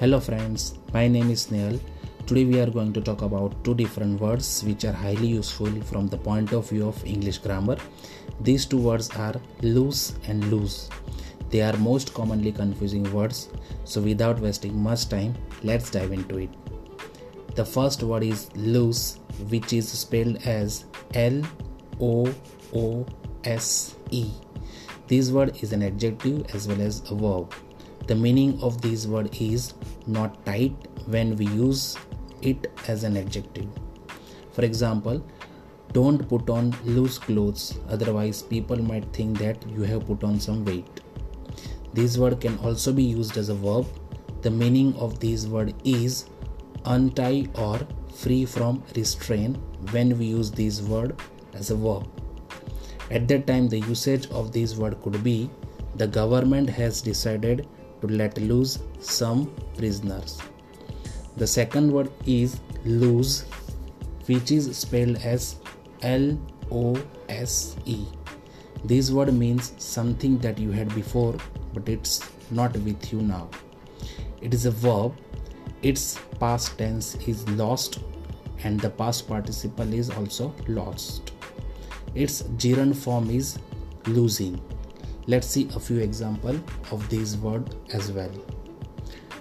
Hello friends, my name is Snehal. Today we are going to talk about two different words which are highly useful from the point of view of English grammar. These two words are loose and lose. They are most commonly confusing words, so without wasting much time, let's dive into it. The first word is loose, which is spelled as L O O S E. This word is an adjective as well as a verb. The meaning of this word is not tight when we use it as an adjective. For example, don't put on loose clothes, otherwise, people might think that you have put on some weight. This word can also be used as a verb. The meaning of this word is untie or free from restraint when we use this word as a verb. At that time, the usage of this word could be the government has decided to let loose some prisoners. The second word is lose, which is spelled as L O S E. This word means something that you had before, but it's not with you now. It is a verb, its past tense is lost, and the past participle is also lost. Its gerund form is losing. Let's see a few example of this word as well.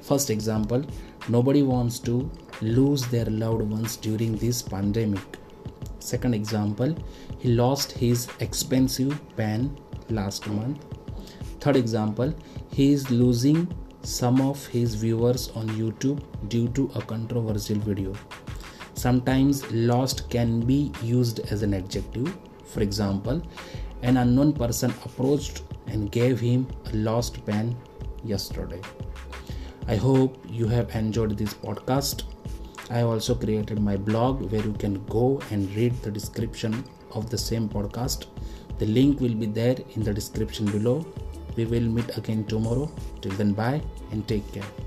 First example, nobody wants to lose their loved ones during this pandemic. Second example, he lost his expensive pen last month. Third example, he is losing some of his viewers on YouTube due to a controversial video. Sometimes lost can be used as an adjective. For example, an unknown person approached and gave him a lost pen yesterday. I hope you have enjoyed this podcast. I also created my blog where you can go and read the description of the same podcast. The link will be there in the description below. We will meet again tomorrow. Till then, bye and take care.